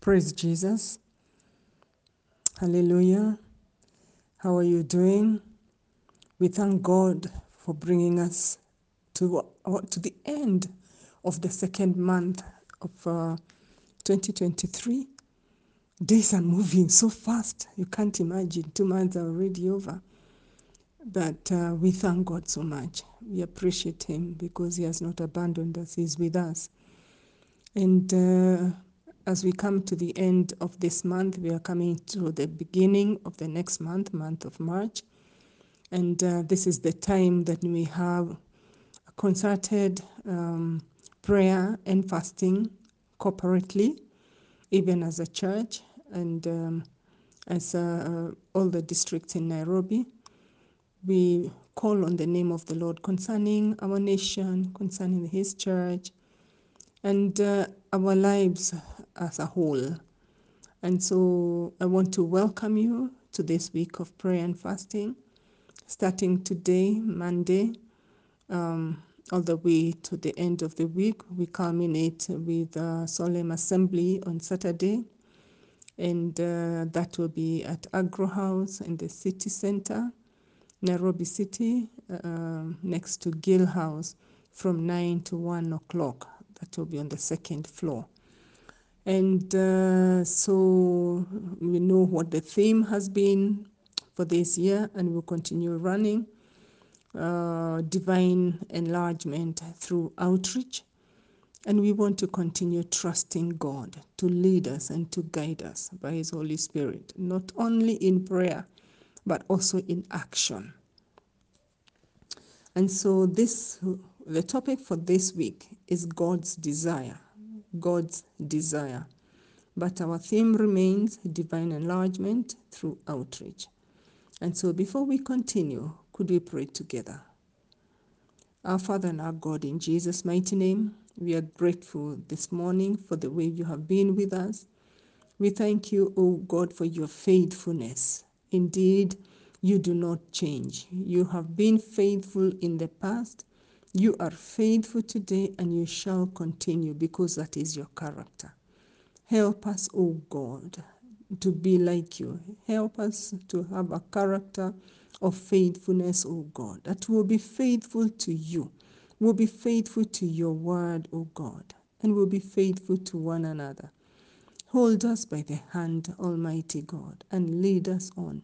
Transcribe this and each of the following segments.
Praise Jesus. Hallelujah. How are you doing? We thank God for bringing us to, uh, to the end of the second month of uh, 2023. Days are moving so fast. You can't imagine. Two months are already over. But uh, we thank God so much. We appreciate Him because He has not abandoned us, He's with us. And uh, as we come to the end of this month, we are coming to the beginning of the next month, month of March. And uh, this is the time that we have a concerted um, prayer and fasting corporately, even as a church and um, as uh, all the districts in Nairobi. We call on the name of the Lord concerning our nation, concerning His church, and uh, our lives as a whole. And so I want to welcome you to this week of prayer and fasting, starting today, Monday, um, all the way to the end of the week. We culminate with a solemn assembly on Saturday, and uh, that will be at Agro House in the city center, Nairobi City, uh, next to Gill House, from 9 to 1 o'clock. That will be on the second floor. And uh, so we know what the theme has been for this year, and we'll continue running uh, divine enlargement through outreach. And we want to continue trusting God to lead us and to guide us by His Holy Spirit, not only in prayer, but also in action. And so, this the topic for this week is God's desire. God's desire. But our theme remains divine enlargement through outreach. And so, before we continue, could we pray together? Our Father and our God, in Jesus' mighty name, we are grateful this morning for the way you have been with us. We thank you, O God, for your faithfulness. Indeed, you do not change. You have been faithful in the past. You are faithful today, and you shall continue because that is your character. Help us, O God, to be like you. Help us to have a character of faithfulness, O God, that will be faithful to you, will be faithful to your word, O God, and will be faithful to one another. Hold us by the hand, Almighty God, and lead us on.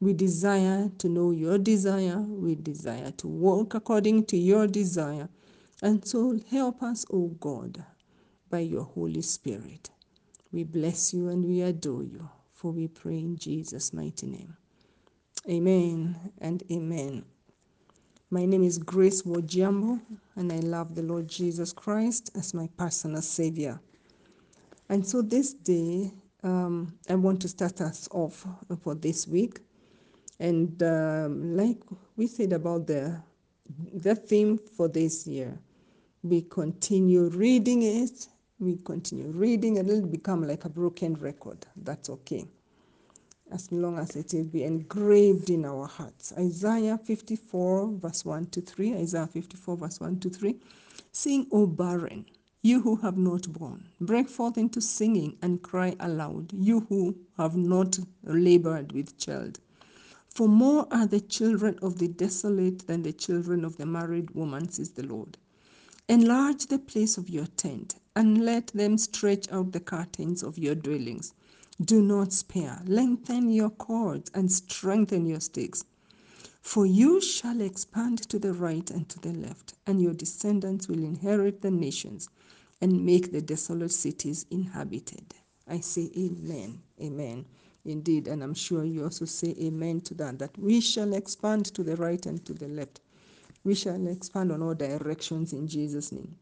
We desire to know your desire. We desire to walk according to your desire. And so help us, O God, by your Holy Spirit. We bless you and we adore you, for we pray in Jesus' mighty name. Amen and amen. My name is Grace Wojambo, and I love the Lord Jesus Christ as my personal Savior. And so this day, um, I want to start us off for this week. And um, like we said about the, the theme for this year, we continue reading it, we continue reading, and it'll become like a broken record. That's okay as long as it will be engraved in our hearts. Isaiah 54, verse 1 to 3. Isaiah 54, verse 1 to 3. Sing, O barren, you who have not borne, break forth into singing and cry aloud, you who have not labored with child. For more are the children of the desolate than the children of the married woman, says the Lord. Enlarge the place of your tent, and let them stretch out the curtains of your dwellings. Do not spare. Lengthen your cords and strengthen your stakes. For you shall expand to the right and to the left, and your descendants will inherit the nations and make the desolate cities inhabited. I say amen. Amen. Indeed, and I'm sure you also say amen to that, that we shall expand to the right and to the left. We shall expand on all directions in Jesus' name.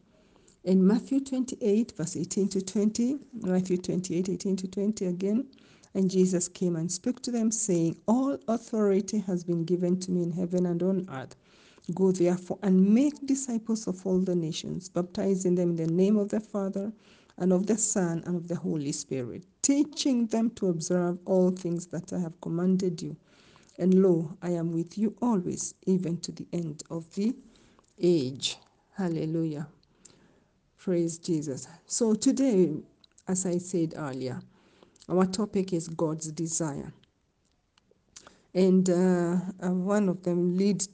In Matthew 28, verse 18 to 20, Matthew 28, 18 to 20 again, and Jesus came and spoke to them, saying, All authority has been given to me in heaven and on earth. Go therefore and make disciples of all the nations, baptizing them in the name of the Father and of the Son and of the Holy Spirit, teaching them to observe all things that I have commanded you. And lo, I am with you always, even to the end of the age. Hallelujah. Praise Jesus. So today, as I said earlier, our topic is God's desire. And uh, uh, one of the lead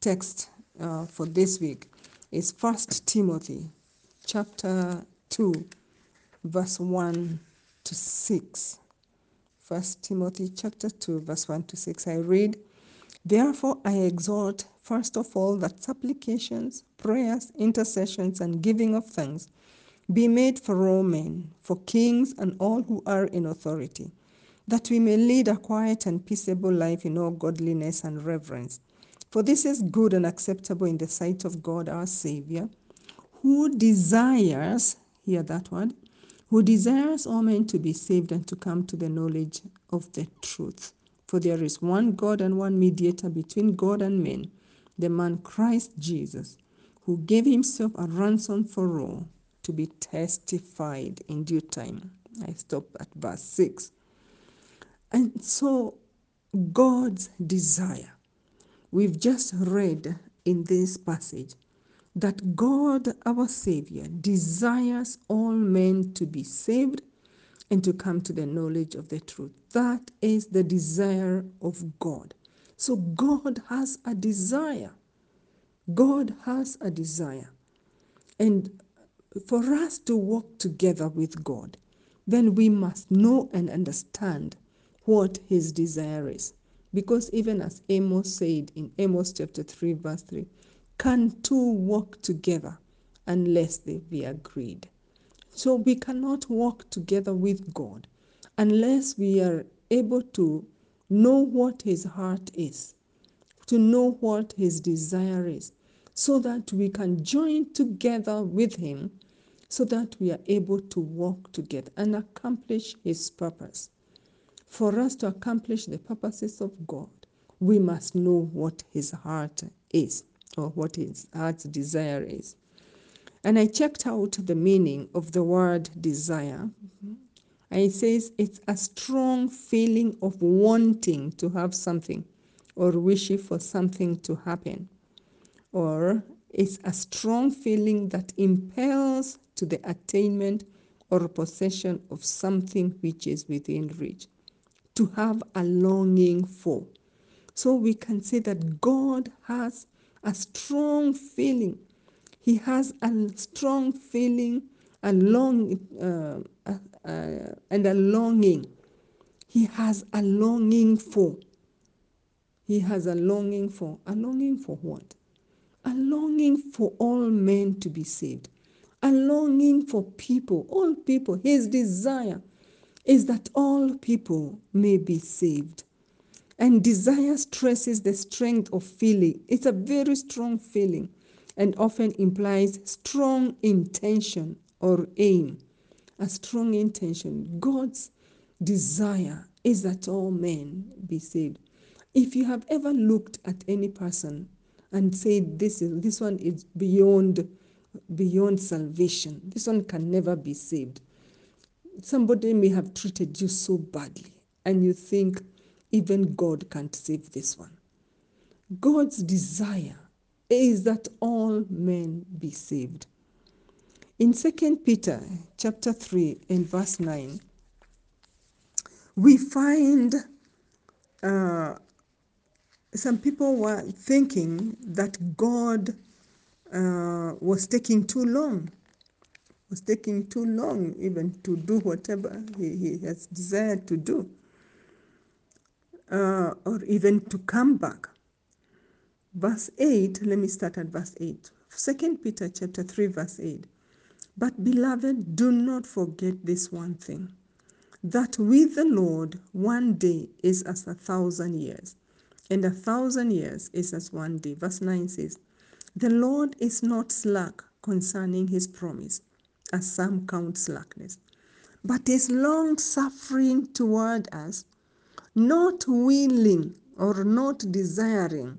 texts uh, for this week is First Timothy chapter 2, verse 1 to 6. First Timothy chapter 2, verse 1 to 6. I read, Therefore I exhort, first of all, that supplications, prayers, intercessions, and giving of thanks be made for all men, for kings and all who are in authority, that we may lead a quiet and peaceable life in all godliness and reverence. For this is good and acceptable in the sight of God our Savior, who desires, hear that word, who desires all men to be saved and to come to the knowledge of the truth. For there is one God and one mediator between God and men, the man Christ Jesus, who gave himself a ransom for all to be testified in due time. I stop at verse 6. And so, God's desire. We've just read in this passage that God, our Savior, desires all men to be saved and to come to the knowledge of the truth. That is the desire of God. So God has a desire. God has a desire. And for us to walk together with God, then we must know and understand what his desire is. Because even as Amos said in Amos chapter 3, verse 3, can two walk together unless they be agreed? So we cannot walk together with God unless we are able to know what his heart is, to know what his desire is, so that we can join together with him so that we are able to walk together and accomplish his purpose. For us to accomplish the purposes of God, we must know what his heart is or what his heart's desire is. And I checked out the meaning of the word desire. And it says it's a strong feeling of wanting to have something or wishing for something to happen. Or it's a strong feeling that impels to the attainment or possession of something which is within reach. To have a longing for. So we can say that God has a strong feeling. He has a strong feeling, a long, uh, uh, and a longing. He has a longing for. He has a longing for. A longing for what? A longing for all men to be saved. A longing for people, all people. His desire is that all people may be saved. And desire stresses the strength of feeling. It's a very strong feeling and often implies strong intention or aim. A strong intention. God's desire is that all men be saved. If you have ever looked at any person and said this is this one is beyond beyond salvation, this one can never be saved. Somebody may have treated you so badly, and you think even God can't save this one. God's desire is that all men be saved. In 2 Peter chapter 3 and verse 9, we find uh, some people were thinking that God uh, was taking too long, was taking too long even to do whatever he, he has desired to do uh, or even to come back. Verse 8, let me start at verse 8. 2 Peter chapter 3, verse 8. But beloved, do not forget this one thing that with the Lord one day is as a thousand years, and a thousand years is as one day. Verse 9 says, The Lord is not slack concerning his promise, as some count slackness, but is long suffering toward us, not willing or not desiring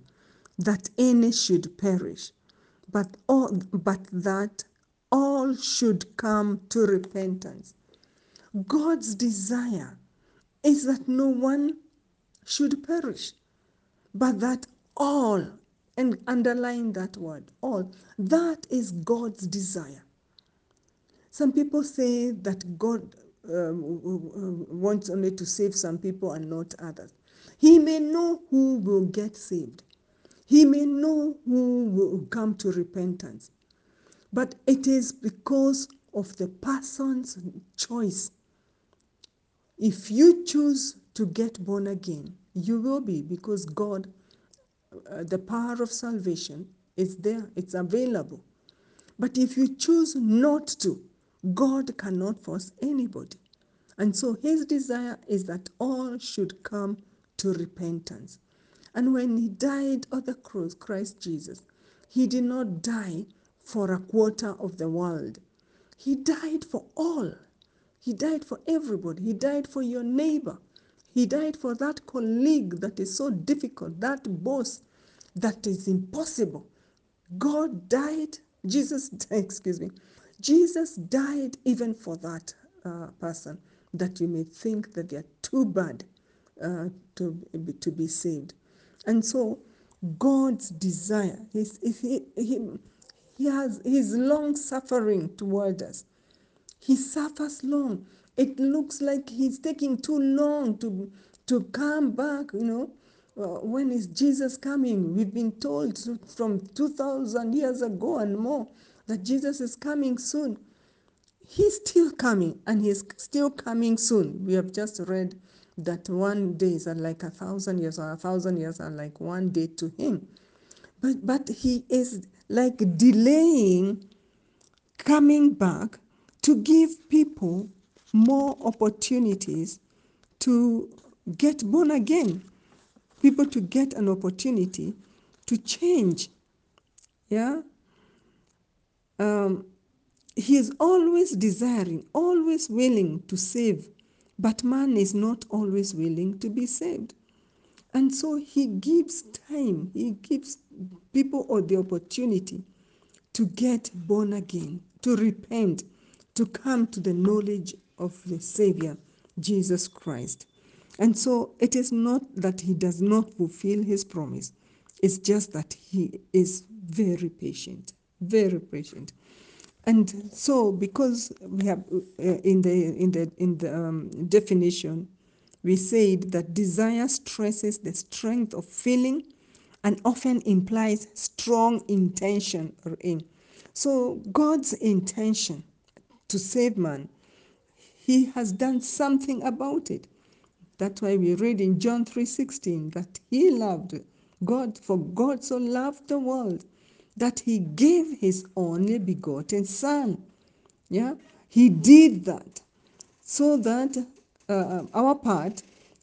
that any should perish, but all, but that all should come to repentance. God's desire is that no one should perish, but that all, and underline that word, all, that is God's desire. Some people say that God um, wants only to save some people and not others. He may know who will get saved. He may know who will come to repentance. But it is because of the person's choice. If you choose to get born again, you will be because God, uh, the power of salvation is there, it's available. But if you choose not to, God cannot force anybody. And so his desire is that all should come to repentance. And when he died on the cross, Christ Jesus, he did not die for a quarter of the world. He died for all. He died for everybody. He died for your neighbor. He died for that colleague that is so difficult, that boss that is impossible. God died, Jesus, excuse me, Jesus died even for that uh, person that you may think that they are too bad uh, to, to be saved. And so God's desire, his, he, he, he has his long suffering toward us. He suffers long. It looks like he's taking too long to, to come back, you know. Uh, when is Jesus coming? We've been told from 2,000 years ago and more that Jesus is coming soon. He's still coming and he's still coming soon. We have just read that one day is like a thousand years, or a thousand years are like one day to him. But, but he is like delaying coming back to give people more opportunities to get born again, people to get an opportunity to change. Yeah? Um, he is always desiring, always willing to save, but man is not always willing to be saved. And so he gives time, he gives people or the opportunity to get born again, to repent, to come to the knowledge of the Savior, Jesus Christ. And so it is not that he does not fulfill his promise, it's just that he is very patient, very patient. And so, because we have uh, in the in the in the um, definition, we said that desire stresses the strength of feeling, and often implies strong intention or aim. So God's intention to save man, He has done something about it. That's why we read in John 3:16 that He loved God, for God so loved the world that He gave His only begotten Son. Yeah, He did that so that uh, our part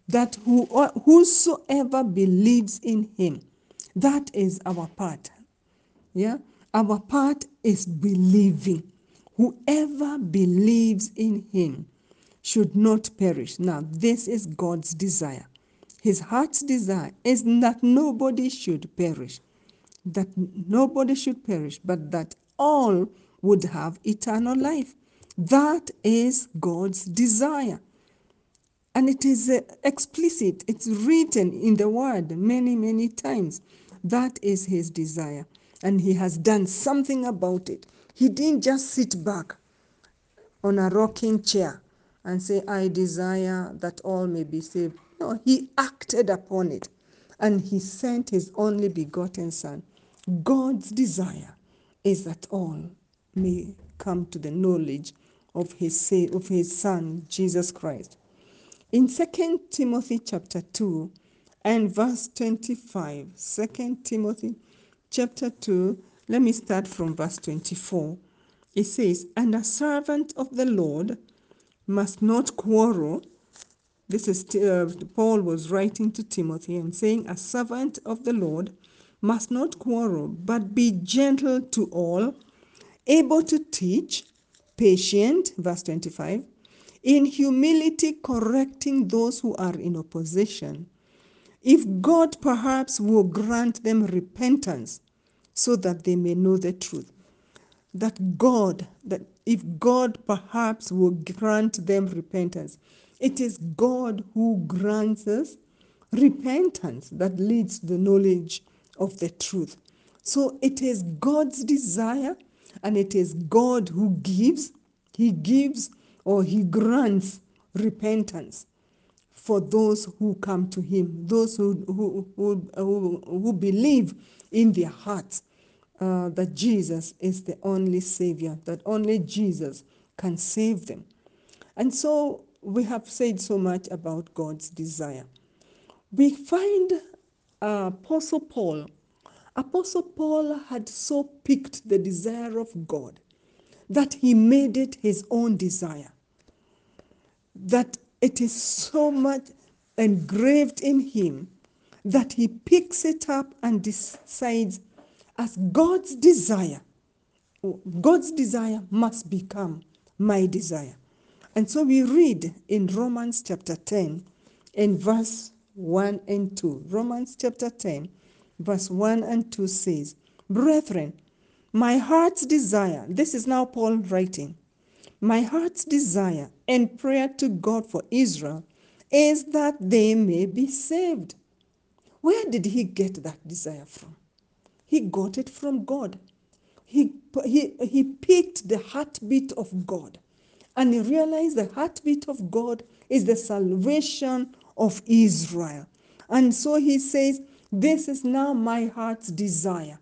that who, whosoever believes in Him, that is our part. Yeah, our part is believing. Whoever believes in him should not perish. Now, this is God's desire. His heart's desire is that nobody should perish, that nobody should perish, but that all would have eternal life. That is God's desire. And it is uh, explicit, it's written in the word many, many times. That is his desire. And he has done something about it. He didn't just sit back on a rocking chair and say, I desire that all may be saved. No, he acted upon it and he sent his only begotten Son. God's desire is that all may come to the knowledge of his, of his Son, Jesus Christ. In 2 Timothy chapter 2 and verse 25, 2 Timothy chapter 2, let me start from verse 24. It says, And a servant of the Lord must not quarrel. This is uh, Paul was writing to Timothy and saying, A servant of the Lord must not quarrel, but be gentle to all, able to teach, patient, verse 25, in humility correcting those who are in opposition if God perhaps will grant them repentance so that they may know the truth. That God, that if God perhaps will grant them repentance, it is God who grants us repentance that leads to the knowledge of the truth. So it is God's desire and it is God who gives. He gives or He grants repentance for those who come to Him, those who, who, who, who, believe in their hearts uh, that Jesus is the only Savior, that only Jesus can save them. And so we have said so much about God's desire. We find Apostle Paul. Apostle Paul had so picked the desire of God that he made it his own desire. That it is so much engraved in him that he picks it up and decides as God's desire. God's desire must become my desire. And so we read in Romans chapter 10 in verse 1 and 2. Romans chapter 10, verse 1 and 2 says, Brethren, my heart's desire, this is now Paul writing, my heart's desire and prayer to God for Israel is that they may be saved. Where did he get that desire from? He got it from God. He, he, he picked the heartbeat of God and he realized the heartbeat of God is the salvation of Israel. And so he says, This is now my heart's desire,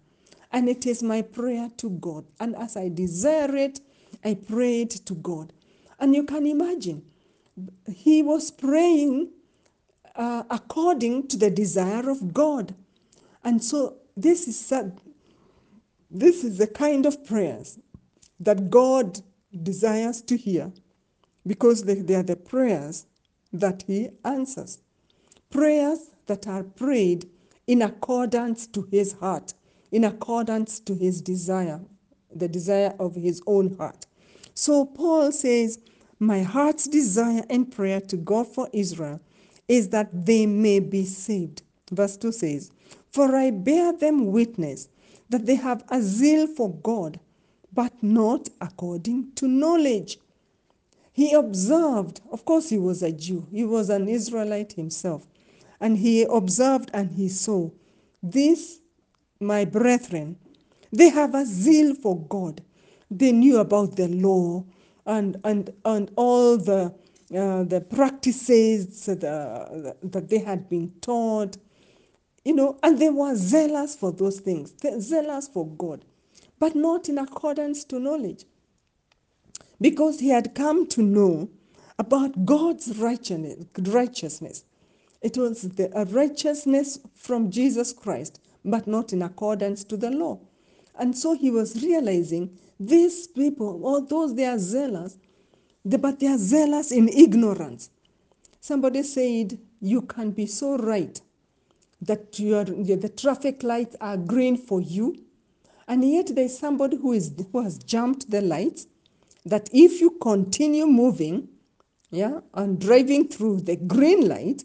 and it is my prayer to God. And as I desire it, I pray it to God. And you can imagine, he was praying uh, according to the desire of God. And so this is this is the kind of prayers that God desires to hear because they, they are the prayers that He answers. Prayers that are prayed in accordance to His heart, in accordance to His desire, the desire of His own heart. So Paul says, My heart's desire and prayer to God for Israel is that they may be saved. Verse 2 says, For I bear them witness that they have a zeal for God, but not according to knowledge. He observed, of course, he was a Jew, he was an Israelite himself, and he observed and he saw this, my brethren, they have a zeal for God. They knew about the law and, and, and all the, uh, the practices that, that they had been taught, you know, and they were zealous for those things, zealous for God, but not in accordance to knowledge because he had come to know about God's righteousness. It was the righteousness from Jesus Christ, but not in accordance to the law. And so he was realizing these people, although they are zealous, but they are zealous in ignorance. Somebody said, You can be so right that the traffic lights are green for you, and yet there's somebody who, is, who has jumped the lights that if you continue moving, yeah, and driving through the green light,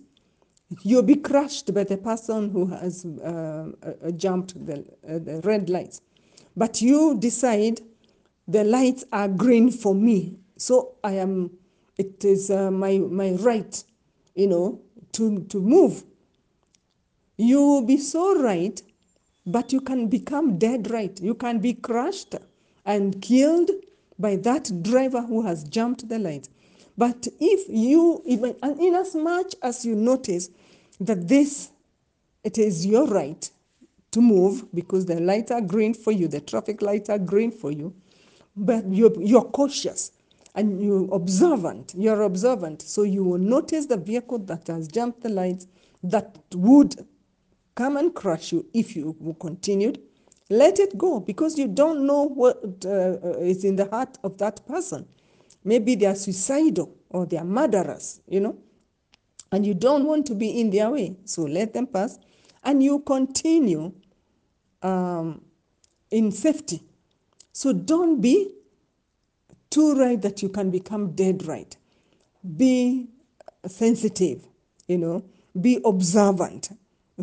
you'll be crushed by the person who has uh, uh, jumped the, uh, the red lights. But you decide the lights are green for me, so I am. It is uh, my my right, you know, to to move. You will be so right, but you can become dead right. You can be crushed and killed by that driver who has jumped the lights. But if you, even, in as much as you notice that this, it is your right to move because the lights are green for you, the traffic lights are green for you, but you're, you're cautious and you're observant. You're observant. So you will notice the vehicle that has jumped the lights that would come and crush you if you continued let it go because you don't know what uh, is in the heart of that person. Maybe they are suicidal or they are murderers, you know, and you don't want to be in their way. So let them pass and you continue um, in safety. So don't be too right that you can become dead right. Be sensitive, you know, be observant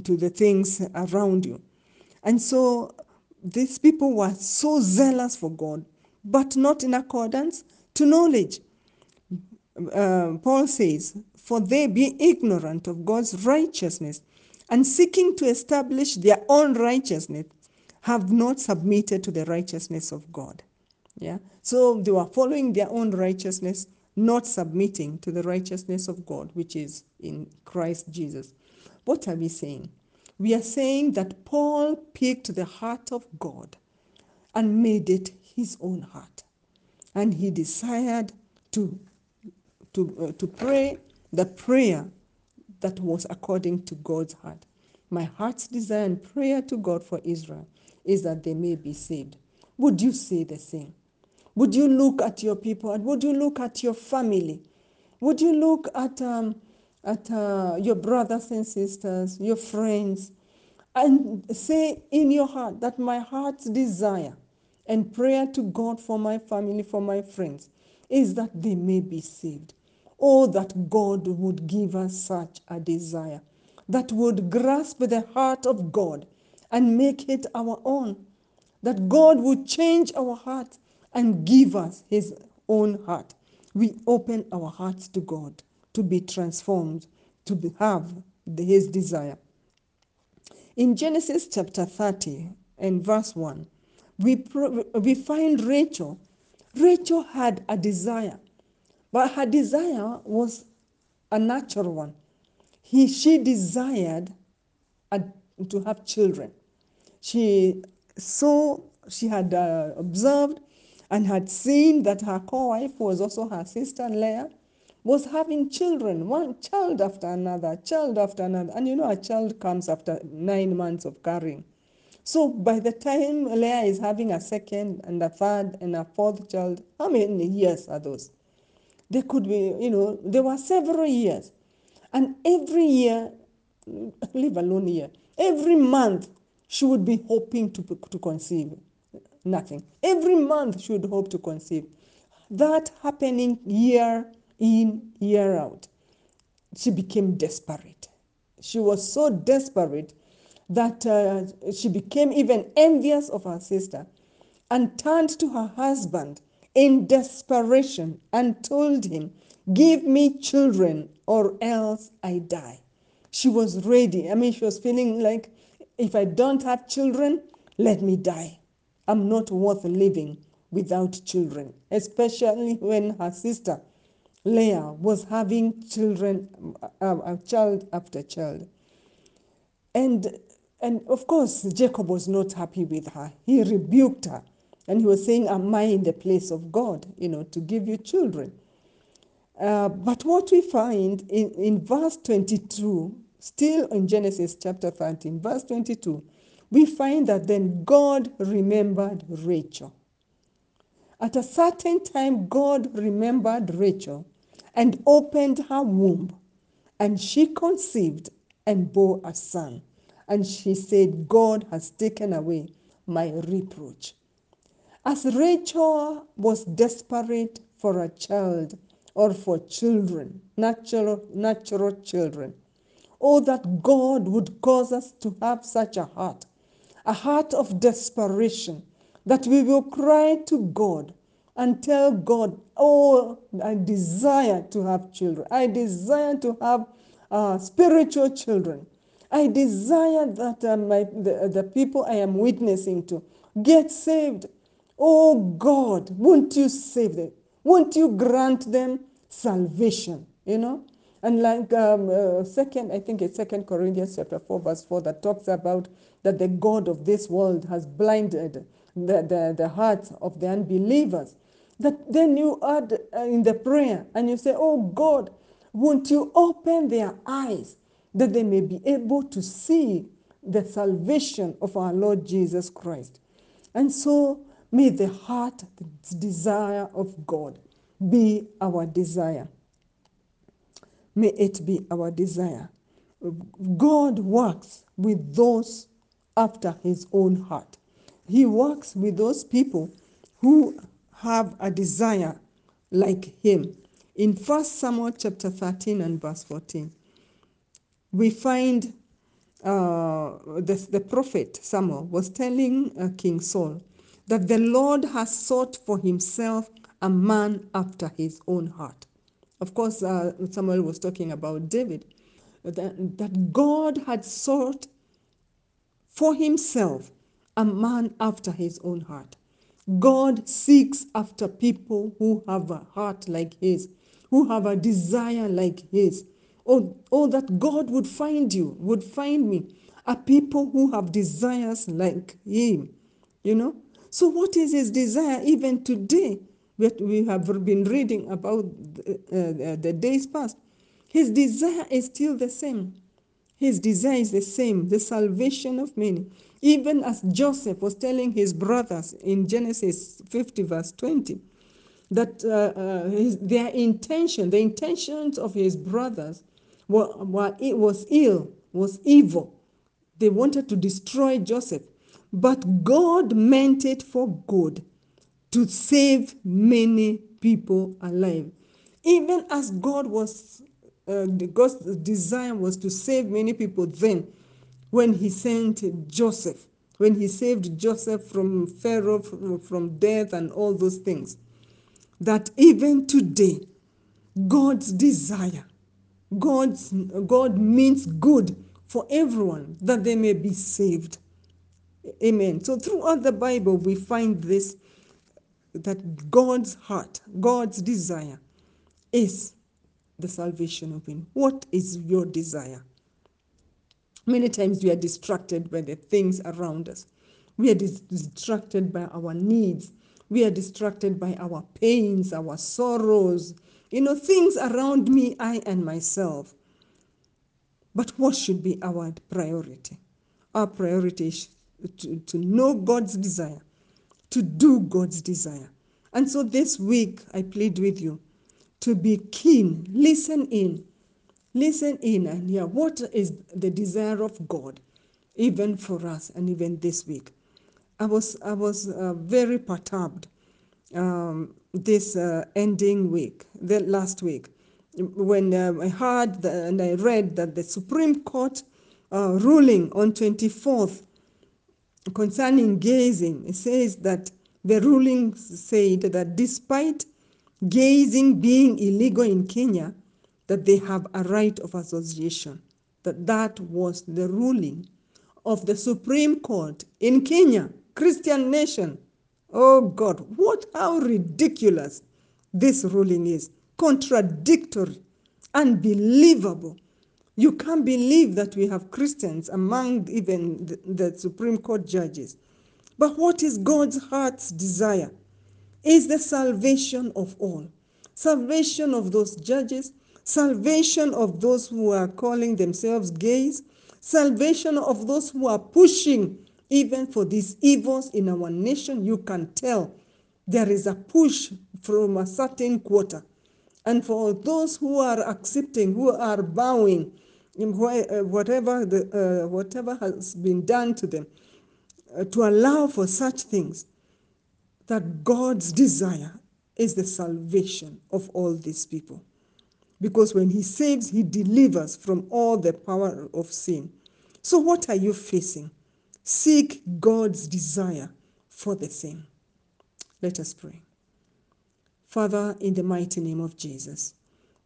to the things around you. And so these people were so zealous for God, but not in accordance to knowledge. Uh, Paul says, For they being ignorant of God's righteousness and seeking to establish their own righteousness, have not submitted to the righteousness of God. Yeah. So they were following their own righteousness, not submitting to the righteousness of God, which is in Christ Jesus. What are we saying? We are saying that Paul picked the heart of God and made it his own heart. And he desired to, to, uh, to pray the prayer that was according to God's heart. My heart's desire and prayer to God for Israel is that they may be saved. Would you say the same? Would you look at your people and would you look at your family? Would you look at, um, at uh, your brothers and sisters, your friends, and say in your heart that my heart's desire and prayer to God for my family, for my friends, is that they may be saved. Oh, that God would give us such a desire that would grasp the heart of God and make it our own. That God would change our heart and give us His own heart. We open our hearts to God to be transformed, to have His desire. In Genesis chapter 30 and verse 1, we, we find Rachel. Rachel had a desire but her desire was a natural one. He, she desired a, to have children. She saw, she had uh, observed and had seen that her co-wife was also her sister Leah was having children, one child after another, child after another. And you know, a child comes after nine months of carrying. So by the time Leah is having a second and a third and a fourth child, how many years are those? There could be, you know, there were several years. And every year, leave alone year, every month she would be hoping to, to conceive. Nothing. Every month she would hope to conceive. That happening year in, year out. She became desperate. She was so desperate that uh, she became even envious of her sister and turned to her husband in desperation and told him, Give me children or else I die. She was ready. I mean, she was feeling like, if I don't have children, let me die. I'm not worth living without children, especially when her sister Leah was having children, uh, uh, child after child. And, and of course, Jacob was not happy with her. He rebuked her. And he was saying, Am I in the place of God, you know, to give you children? Uh, but what we find in, in verse 22, still in Genesis chapter 13, verse 22, we find that then God remembered Rachel. At a certain time, God remembered Rachel and opened her womb, and she conceived and bore a son. And she said, God has taken away my reproach. As Rachel was desperate for a child or for children, natural, natural children, oh, that God would cause us to have such a heart, a heart of desperation, that we will cry to God and tell God, oh, I desire to have children. I desire to have uh, spiritual children. I desire that uh, my, the, the people I am witnessing to get saved. Oh God, won't you save them? Won't you grant them salvation? You know? And like um, uh, second, I think it's Second Corinthians chapter 4, verse 4, that talks about that the God of this world has blinded the, the, the hearts of the unbelievers. That then you add uh, in the prayer and you say, Oh God, won't you open their eyes that they may be able to see the salvation of our Lord Jesus Christ? And so may the heart, the desire of God be our desire. May it be our desire. God works with those after his own heart. He works with those people who have a desire like him. In 1 Samuel chapter 13 and verse 14, we find uh, the, the prophet Samuel was telling uh, King Saul that the Lord has sought for himself a man after his own heart. Of course, uh, Samuel was talking about David, that, that God had sought for himself a man after his own heart. God seeks after people who have a heart like His, who have a desire like His. Oh, oh, that God would find you, would find me, a people who have desires like Him. You know? So, what is His desire even today? That we have been reading about uh, the days past. His desire is still the same. His desire is the same, the salvation of many. Even as Joseph was telling his brothers in Genesis 50, verse 20, that uh, uh, his, their intention, the intentions of his brothers, were, were, it was ill, was evil. They wanted to destroy Joseph. But God meant it for good to save many people alive. Even as God was uh, God's desire was to save many people then when he sent Joseph, when he saved Joseph from Pharaoh, from, from death, and all those things. That even today, God's desire, God's, God means good for everyone that they may be saved. Amen. So throughout the Bible, we find this that God's heart, God's desire is the salvation of him. What is your desire? Many times we are distracted by the things around us. We are dis- distracted by our needs. We are distracted by our pains, our sorrows, you know, things around me, I and myself. But what should be our priority? Our priority is to, to know God's desire, to do God's desire. And so this week, I plead with you to be keen, listen in, listen in and hear what is the desire of God, even for us and even this week. I was I was uh, very perturbed um, this uh, ending week, the last week, when uh, I heard the, and I read that the Supreme Court uh, ruling on 24th concerning gazing it says that the ruling said that despite gazing being illegal in Kenya, that they have a right of association. That that was the ruling of the Supreme Court in Kenya, Christian nation. Oh God, what how ridiculous this ruling is. Contradictory, unbelievable. You can't believe that we have Christians among even the, the Supreme Court judges. But what is God's heart's desire? Is the salvation of all. Salvation of those judges, salvation of those who are calling themselves gays, salvation of those who are pushing even for these evils in our nation. You can tell there is a push from a certain quarter. And for those who are accepting, who are bowing, whatever, the, uh, whatever has been done to them, uh, to allow for such things, that God's desire is the salvation of all these people. Because when He saves, He delivers from all the power of sin. So, what are you facing? Seek God's desire for the same. Let us pray. Father, in the mighty name of Jesus,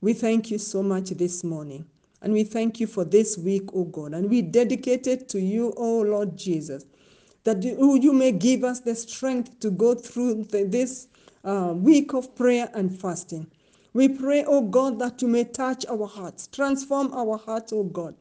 we thank you so much this morning. And we thank you for this week, O God. And we dedicate it to you, O Lord Jesus, that you may give us the strength to go through the, this uh, week of prayer and fasting. We pray, O God, that you may touch our hearts, transform our hearts, O God,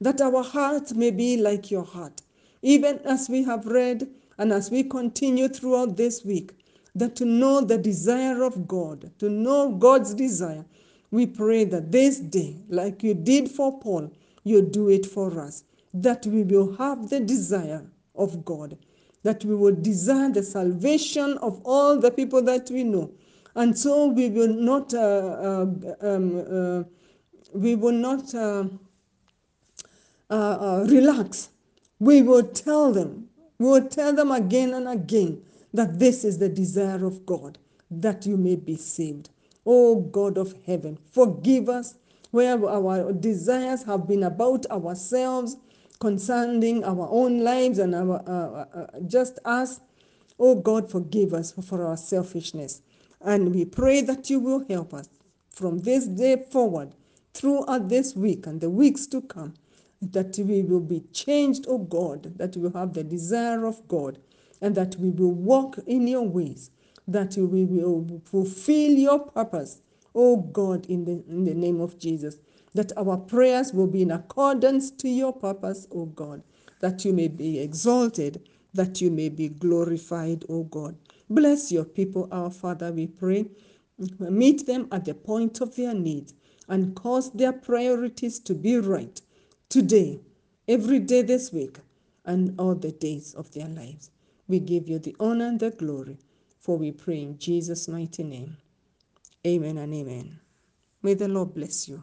that our hearts may be like your heart. Even as we have read and as we continue throughout this week, that to know the desire of God, to know God's desire, we pray that this day, like you did for Paul, you do it for us, that we will have the desire of God, that we will desire the salvation of all the people that we know. And so we will not, uh, uh, um, uh, we will not uh, uh, relax. We will tell them, we will tell them again and again that this is the desire of God, that you may be saved. Oh God of heaven, forgive us where our desires have been about ourselves, concerning our own lives and our uh, uh, just us. Oh God, forgive us for our selfishness. And we pray that you will help us from this day forward, throughout this week and the weeks to come, that we will be changed, oh God, that we will have the desire of God and that we will walk in your ways, that we will fulfill your purpose, oh God, in the, in the name of Jesus, that our prayers will be in accordance to your purpose, O God, that you may be exalted, that you may be glorified, O God. Bless your people, our Father, we pray. Meet them at the point of their need and cause their priorities to be right today, every day this week, and all the days of their lives. We give you the honor and the glory, for we pray in Jesus' mighty name. Amen and amen. May the Lord bless you.